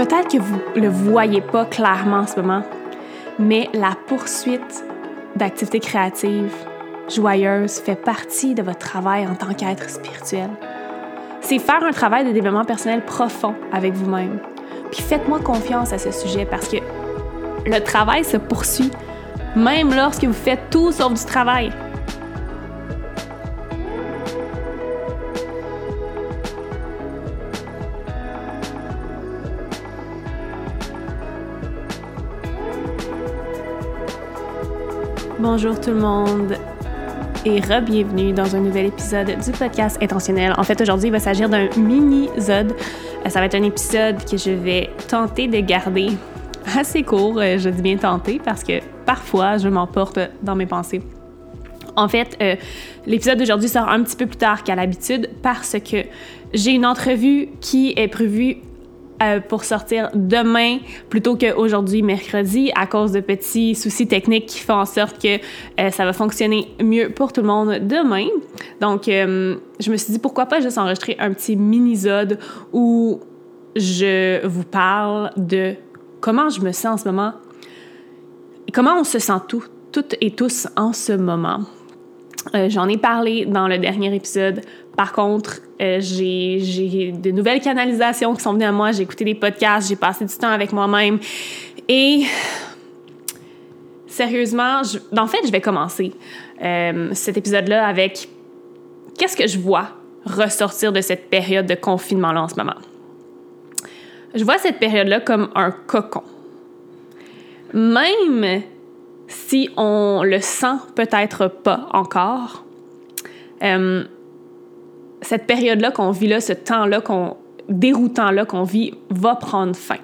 Peut-être que vous ne le voyez pas clairement en ce moment, mais la poursuite d'activités créatives joyeuses fait partie de votre travail en tant qu'être spirituel. C'est faire un travail de développement personnel profond avec vous-même. Puis faites-moi confiance à ce sujet parce que le travail se poursuit même lorsque vous faites tout sauf du travail. Bonjour tout le monde et re-bienvenue dans un nouvel épisode du podcast Intentionnel. En fait, aujourd'hui, il va s'agir d'un mini-zode. Euh, ça va être un épisode que je vais tenter de garder assez court. Euh, je dis bien tenter parce que parfois, je m'emporte dans mes pensées. En fait, euh, l'épisode d'aujourd'hui sort un petit peu plus tard qu'à l'habitude parce que j'ai une entrevue qui est prévue euh, pour sortir demain plutôt qu'aujourd'hui, mercredi, à cause de petits soucis techniques qui font en sorte que euh, ça va fonctionner mieux pour tout le monde demain. Donc, euh, je me suis dit pourquoi pas juste enregistrer un petit mini-zode où je vous parle de comment je me sens en ce moment comment on se sent tout, toutes et tous en ce moment. J'en ai parlé dans le dernier épisode par contre, euh, j'ai de nouvelles canalisations qui sont venues à moi. J'ai écouté des podcasts, j'ai passé du temps avec moi-même. Et sérieusement, en fait, je vais commencer euh, cet épisode-là avec qu'est-ce que je vois ressortir de cette période de confinement-là en ce moment? Je vois cette période-là comme un cocon. Même si on le sent peut-être pas encore, euh, cette période-là qu'on vit là, ce temps-là, qu'on, déroutant-là qu'on vit, va prendre fin.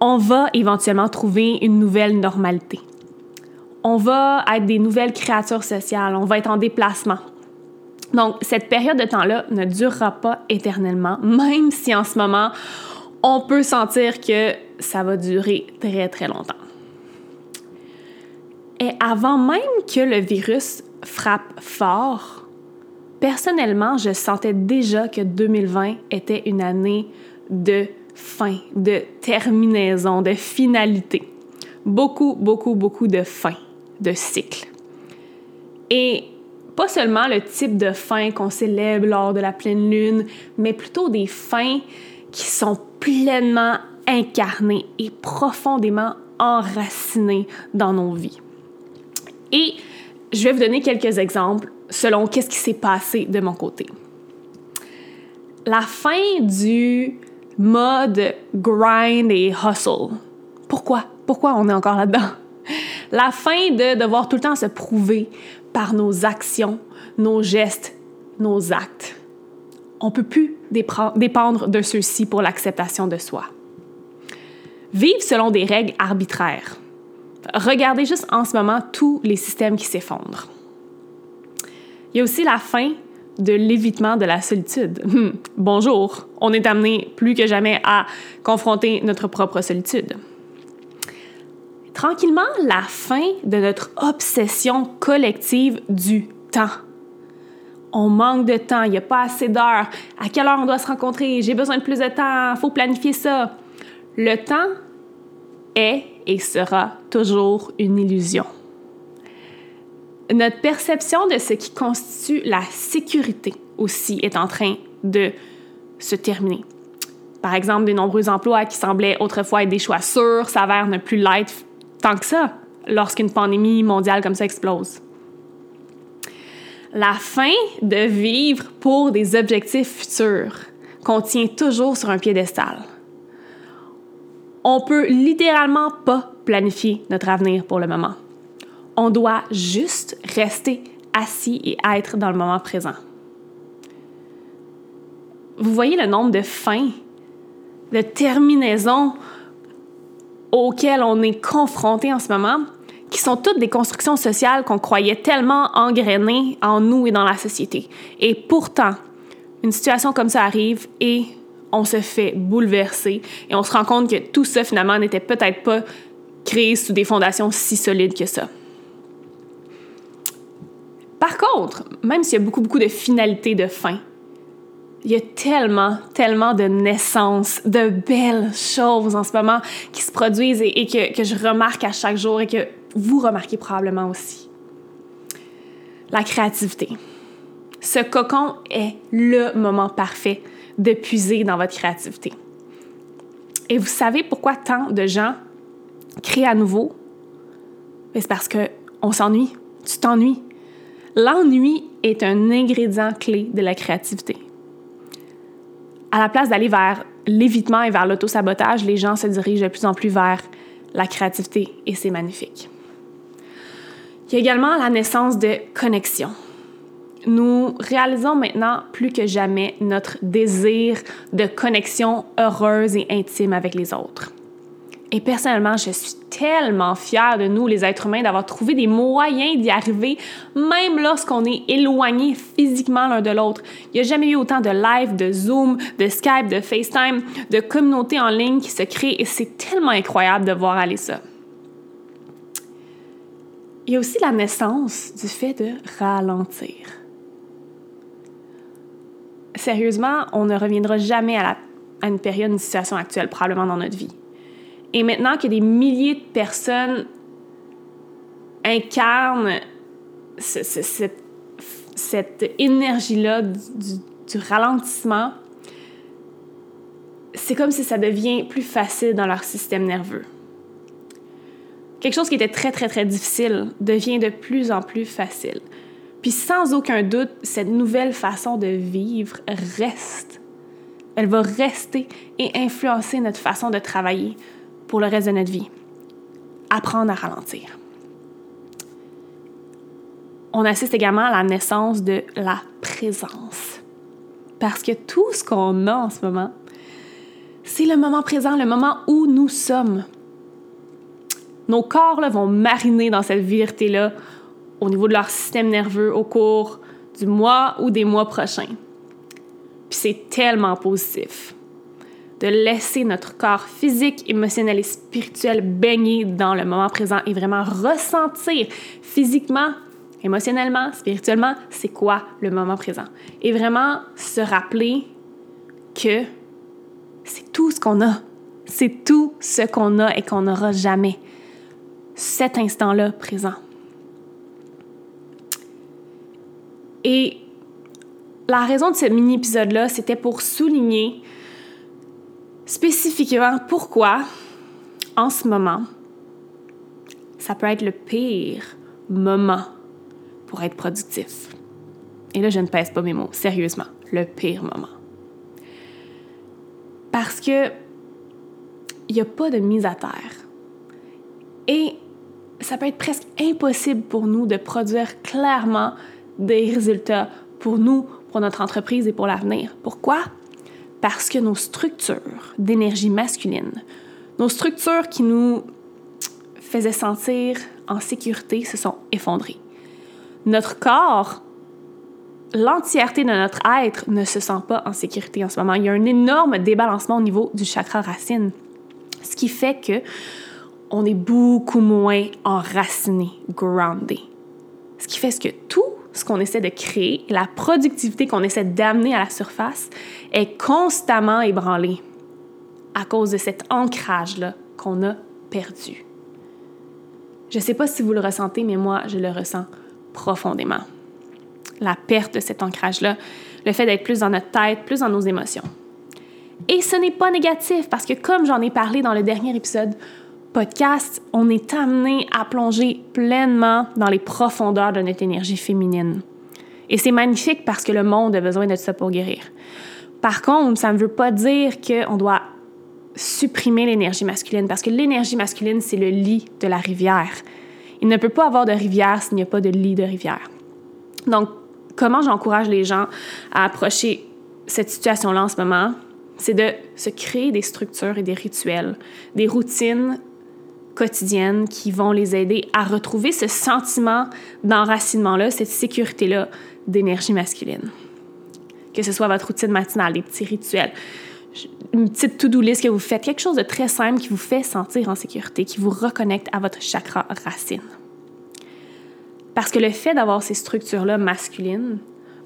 On va éventuellement trouver une nouvelle normalité. On va être des nouvelles créatures sociales, on va être en déplacement. Donc, cette période de temps-là ne durera pas éternellement, même si en ce moment, on peut sentir que ça va durer très, très longtemps. Et avant même que le virus frappe fort, personnellement, je sentais déjà que 2020 était une année de fin, de terminaison, de finalité. Beaucoup, beaucoup, beaucoup de fin, de cycle. Et pas seulement le type de fin qu'on célèbre lors de la pleine lune, mais plutôt des fins qui sont pleinement incarnées et profondément enracinées dans nos vies. Et je vais vous donner quelques exemples selon qu'est-ce qui s'est passé de mon côté. La fin du mode grind et hustle. Pourquoi? Pourquoi on est encore là-dedans? La fin de devoir tout le temps se prouver par nos actions, nos gestes, nos actes. On peut plus dépendre de ceux-ci pour l'acceptation de soi. Vivre selon des règles arbitraires. Regardez juste en ce moment tous les systèmes qui s'effondrent. Il y a aussi la fin de l'évitement de la solitude. Hmm. Bonjour, on est amené plus que jamais à confronter notre propre solitude. Tranquillement, la fin de notre obsession collective du temps. On manque de temps, il n'y a pas assez d'heures. À quelle heure on doit se rencontrer? J'ai besoin de plus de temps, faut planifier ça. Le temps est et sera toujours une illusion notre perception de ce qui constitue la sécurité aussi est en train de se terminer. Par exemple, de nombreux emplois qui semblaient autrefois être des choix sûrs s'avèrent ne plus l'être tant que ça lorsqu'une pandémie mondiale comme ça explose. La fin de vivre pour des objectifs futurs qu'on tient toujours sur un piédestal. On peut littéralement pas planifier notre avenir pour le moment. On doit juste rester assis et être dans le moment présent. Vous voyez le nombre de fins, de terminaisons auxquelles on est confronté en ce moment, qui sont toutes des constructions sociales qu'on croyait tellement engrainées en nous et dans la société. Et pourtant, une situation comme ça arrive et on se fait bouleverser et on se rend compte que tout ça finalement n'était peut-être pas créé sous des fondations si solides que ça. Par contre, même s'il y a beaucoup, beaucoup de finalités de fin, il y a tellement, tellement de naissances, de belles choses en ce moment qui se produisent et, que, que, je remarque à chaque jour et que vous remarquez probablement aussi. La créativité. Ce cocon est le moment parfait de puiser dans votre créativité. Et vous savez pourquoi tant de gens créent à nouveau? Ben, c'est parce qu'on s'ennuie. Tu t'ennuies. L'ennui est un ingrédient clé de la créativité. À la place d'aller vers l'évitement et vers l'autosabotage, les gens se dirigent de plus en plus vers la créativité et c'est magnifique. Il y a également la naissance de connexions nous réalisons maintenant plus que jamais notre désir de connexion heureuse et intime avec les autres. Et personnellement, je suis tellement fière de nous, les êtres humains, d'avoir trouvé des moyens d'y arriver, même lorsqu'on est éloigné physiquement l'un de l'autre. Il n'y a jamais eu autant de live, de Zoom, de Skype, de FaceTime, de communautés en ligne qui se créent et c'est tellement incroyable de voir aller ça. Il y a aussi la naissance du fait de ralentir sérieusement, on ne reviendra jamais à, une période, une situation actuelle, probablement dans notre vie. Et maintenant que des milliers de personnes incarnent cette, énergie-là du, ralentissement, c'est comme si ça devient plus facile dans leur système nerveux. Quelque chose qui était très, très, très difficile devient de plus en plus facile. Puis sans aucun doute, cette nouvelle façon de vivre reste. Elle va rester et influencer notre façon de travailler pour le reste de notre vie. Apprendre à ralentir. On assiste également à la naissance de la présence. Parce que tout ce qu'on a en ce moment, c'est le moment présent, le moment où nous sommes. Nos corps là, vont mariner dans cette vérité-là au niveau de leur système nerveux au cours du mois ou des mois prochains. Puis c'est tellement positif de laisser notre corps physique, émotionnel et spirituel baigner dans le moment présent et vraiment ressentir physiquement, émotionnellement, spirituellement, c'est quoi le moment présent. Et vraiment se rappeler que c'est tout ce qu'on a. C'est tout ce qu'on a et qu'on n'aura jamais. Cet instant-là présent. Et la raison de ce mini-épisode-là, c'était pour souligner spécifiquement pourquoi, en ce moment, ça peut être le pire moment pour être productif. Et là, je ne pèse pas mes mots, sérieusement, le pire moment. Parce que il n'y a pas de mise à terre. Et ça peut être presque impossible pour nous de produire clairement des résultats pour nous, pour notre entreprise et pour l'avenir. Pourquoi? Parce que nos structures d'énergie masculine, nos structures qui nous faisaient sentir en sécurité se sont effondrées. Notre corps, l'entièreté de notre être ne se sent pas en sécurité en ce moment. Il y a un énorme débalancement au niveau du chakra racine, ce qui fait que on est beaucoup moins enraciné, groundé. Ce qui fait que tout ce qu'on essaie de créer, la productivité qu'on essaie d'amener à la surface est constamment ébranlée à cause de cet ancrage-là qu'on a perdu. Je ne sais pas si vous le ressentez, mais moi, je le ressens profondément. La perte de cet ancrage-là, le fait d'être plus dans notre tête, plus dans nos émotions. Et ce n'est pas négatif parce que comme j'en ai parlé dans le dernier épisode, podcast, on est amené à plonger pleinement dans les profondeurs de notre énergie féminine. Et c'est magnifique parce que le monde a besoin de ça pour guérir. Par contre, ça ne veut pas dire qu'on doit supprimer l'énergie masculine parce que l'énergie masculine, c'est le lit de la rivière. Il ne peut pas avoir de rivière s'il n'y a pas de lit de rivière. Donc, comment j'encourage les gens à approcher cette situation-là en ce moment? C'est de se créer des structures et des rituels, des routines quotidiennes qui vont les aider à retrouver ce sentiment d'enracinement-là, cette sécurité-là d'énergie masculine. Que ce soit votre routine matinale, des petits rituels, une petite to-do list que vous faites, quelque chose de très simple qui vous fait sentir en sécurité, qui vous reconnecte à votre chakra racine. Parce que le fait d'avoir ces structures-là masculines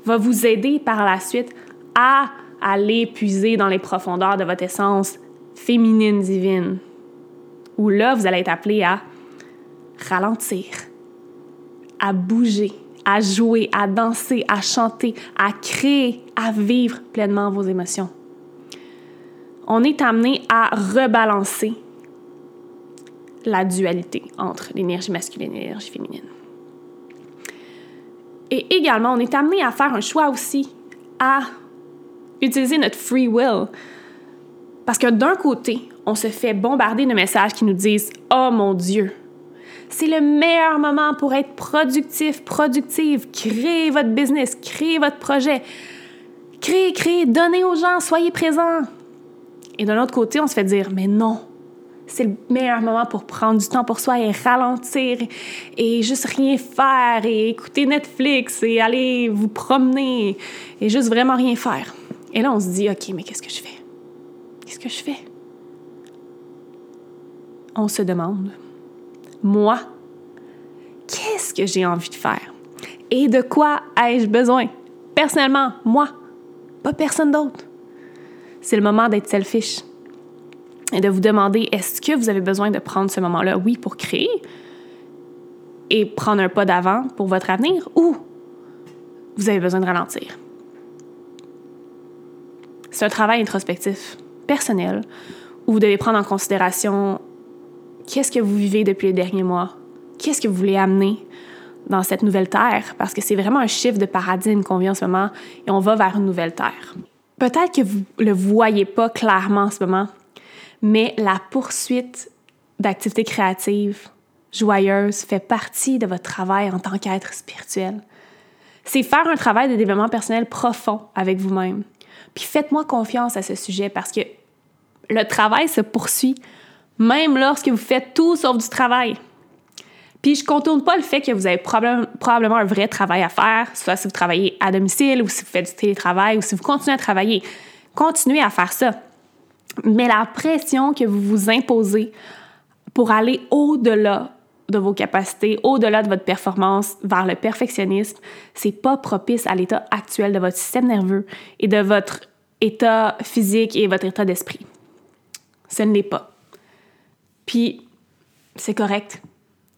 va vous aider par la suite à aller puiser dans les profondeurs de votre essence féminine divine. Où là, vous allez être appelé à ralentir, à bouger, à jouer, à danser, à chanter, à créer, à vivre pleinement vos émotions. On est amené à rebalancer la dualité entre l'énergie masculine et l'énergie féminine. Et également, on est amené à faire un choix aussi, à utiliser notre free will. Parce que d'un côté, on se fait bombarder de messages qui nous disent Oh mon Dieu, c'est le meilleur moment pour être productif, productive, créer votre business, créer votre projet. Créer, créer, donnez aux gens, soyez présents. Et d'un autre côté, on se fait dire Mais non, c'est le meilleur moment pour prendre du temps pour soi et ralentir et juste rien faire et écouter Netflix et aller vous promener et juste vraiment rien faire. Et là, on se dit, OK, mais qu'est-ce que je fais? Qu'est-ce que je fais? On se demande, moi, qu'est-ce que j'ai envie de faire? Et de quoi ai-je besoin? Personnellement, moi, pas personne d'autre. C'est le moment d'être selfish et de vous demander est-ce que vous avez besoin de prendre ce moment-là, oui, pour créer et prendre un pas d'avant pour votre avenir ou vous avez besoin de ralentir. C'est un travail introspectif, personnel, où vous devez prendre en considération qu'est-ce que vous vivez depuis les derniers mois, qu'est-ce que vous voulez amener dans cette nouvelle terre, parce que c'est vraiment un chiffre de paradigme qu'on vit en ce moment et on va vers une nouvelle terre. Peut-être que vous ne le voyez pas clairement en ce moment, mais la poursuite d'activités créatives joyeuses fait partie de votre travail en tant qu'être spirituel. C'est faire un travail de développement personnel profond avec vous-même. Puis faites-moi confiance à ce sujet parce que le travail se poursuit même lorsque vous faites tout sauf du travail. Puis je ne contourne pas le fait que vous avez probablement un vrai travail à faire, soit si vous travaillez à domicile ou si vous faites du télétravail ou si vous continuez à travailler. Continuez à faire ça. Mais la pression que vous vous imposez pour aller au-delà de vos capacités, au-delà de votre performance, vers le perfectionnisme, c'est pas propice à l'état actuel de votre système nerveux et de votre état physique et votre état d'esprit. Ce ne l'est pas. Puis, c'est correct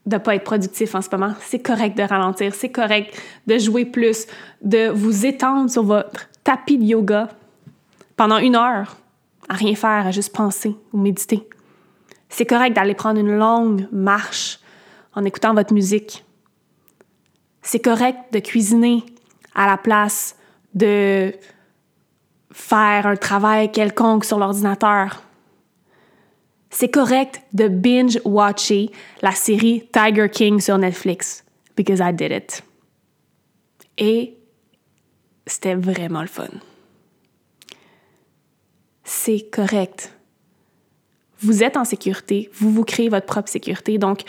de ne pas être productif en ce moment. C'est correct de ralentir. C'est correct de jouer plus, de vous étendre sur votre tapis de yoga pendant une heure à rien faire, à juste penser ou méditer. C'est correct d'aller prendre une longue marche en écoutant votre musique. C'est correct de cuisiner à la place de faire un travail quelconque sur l'ordinateur. C'est correct de binge-watcher la série Tiger King sur Netflix, because I did it. Et c'était vraiment le fun c'est correct. Vous êtes en sécurité, vous vous créez votre propre sécurité. Donc,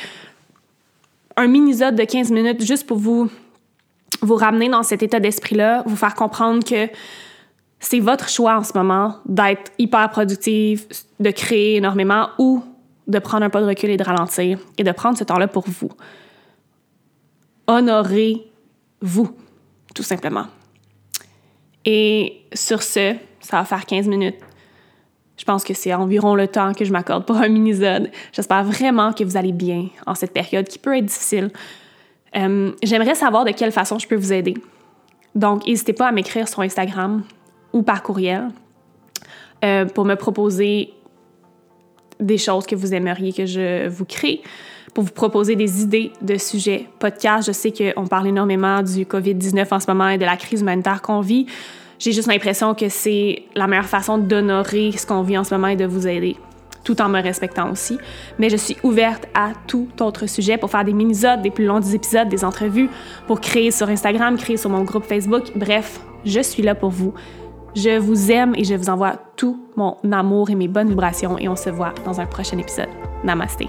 un mini-zode de 15 minutes juste pour vous, vous ramener dans cet état d'esprit-là, vous faire comprendre que c'est votre choix en ce moment d'être hyper productif, de créer énormément ou de prendre un pas de recul et de ralentir et de prendre ce temps-là pour vous. Honorez-vous, tout simplement. Et sur ce, ça va faire 15 minutes je pense que c'est environ le temps que je m'accorde pour un mini-zone. J'espère vraiment que vous allez bien en cette période qui peut être difficile. Euh, j'aimerais savoir de quelle façon je peux vous aider. Donc, n'hésitez pas à m'écrire sur Instagram ou par courriel euh, pour me proposer des choses que vous aimeriez que je vous crée, pour vous proposer des idées de sujets podcast. Je sais qu'on parle énormément du COVID-19 en ce moment et de la crise humanitaire qu'on vit j'ai juste l'impression que c'est la meilleure façon d'honorer ce qu'on vit en ce moment et de vous aider, tout en me respectant aussi. Mais je suis ouverte à tout autre sujet pour faire des mini-zodes, des plus longs épisodes, des entrevues, pour créer sur Instagram, créer sur mon groupe Facebook. Bref, je suis là pour vous. Je vous aime et je vous envoie tout mon amour et mes bonnes vibrations et on se voit dans un prochain épisode. Namasté.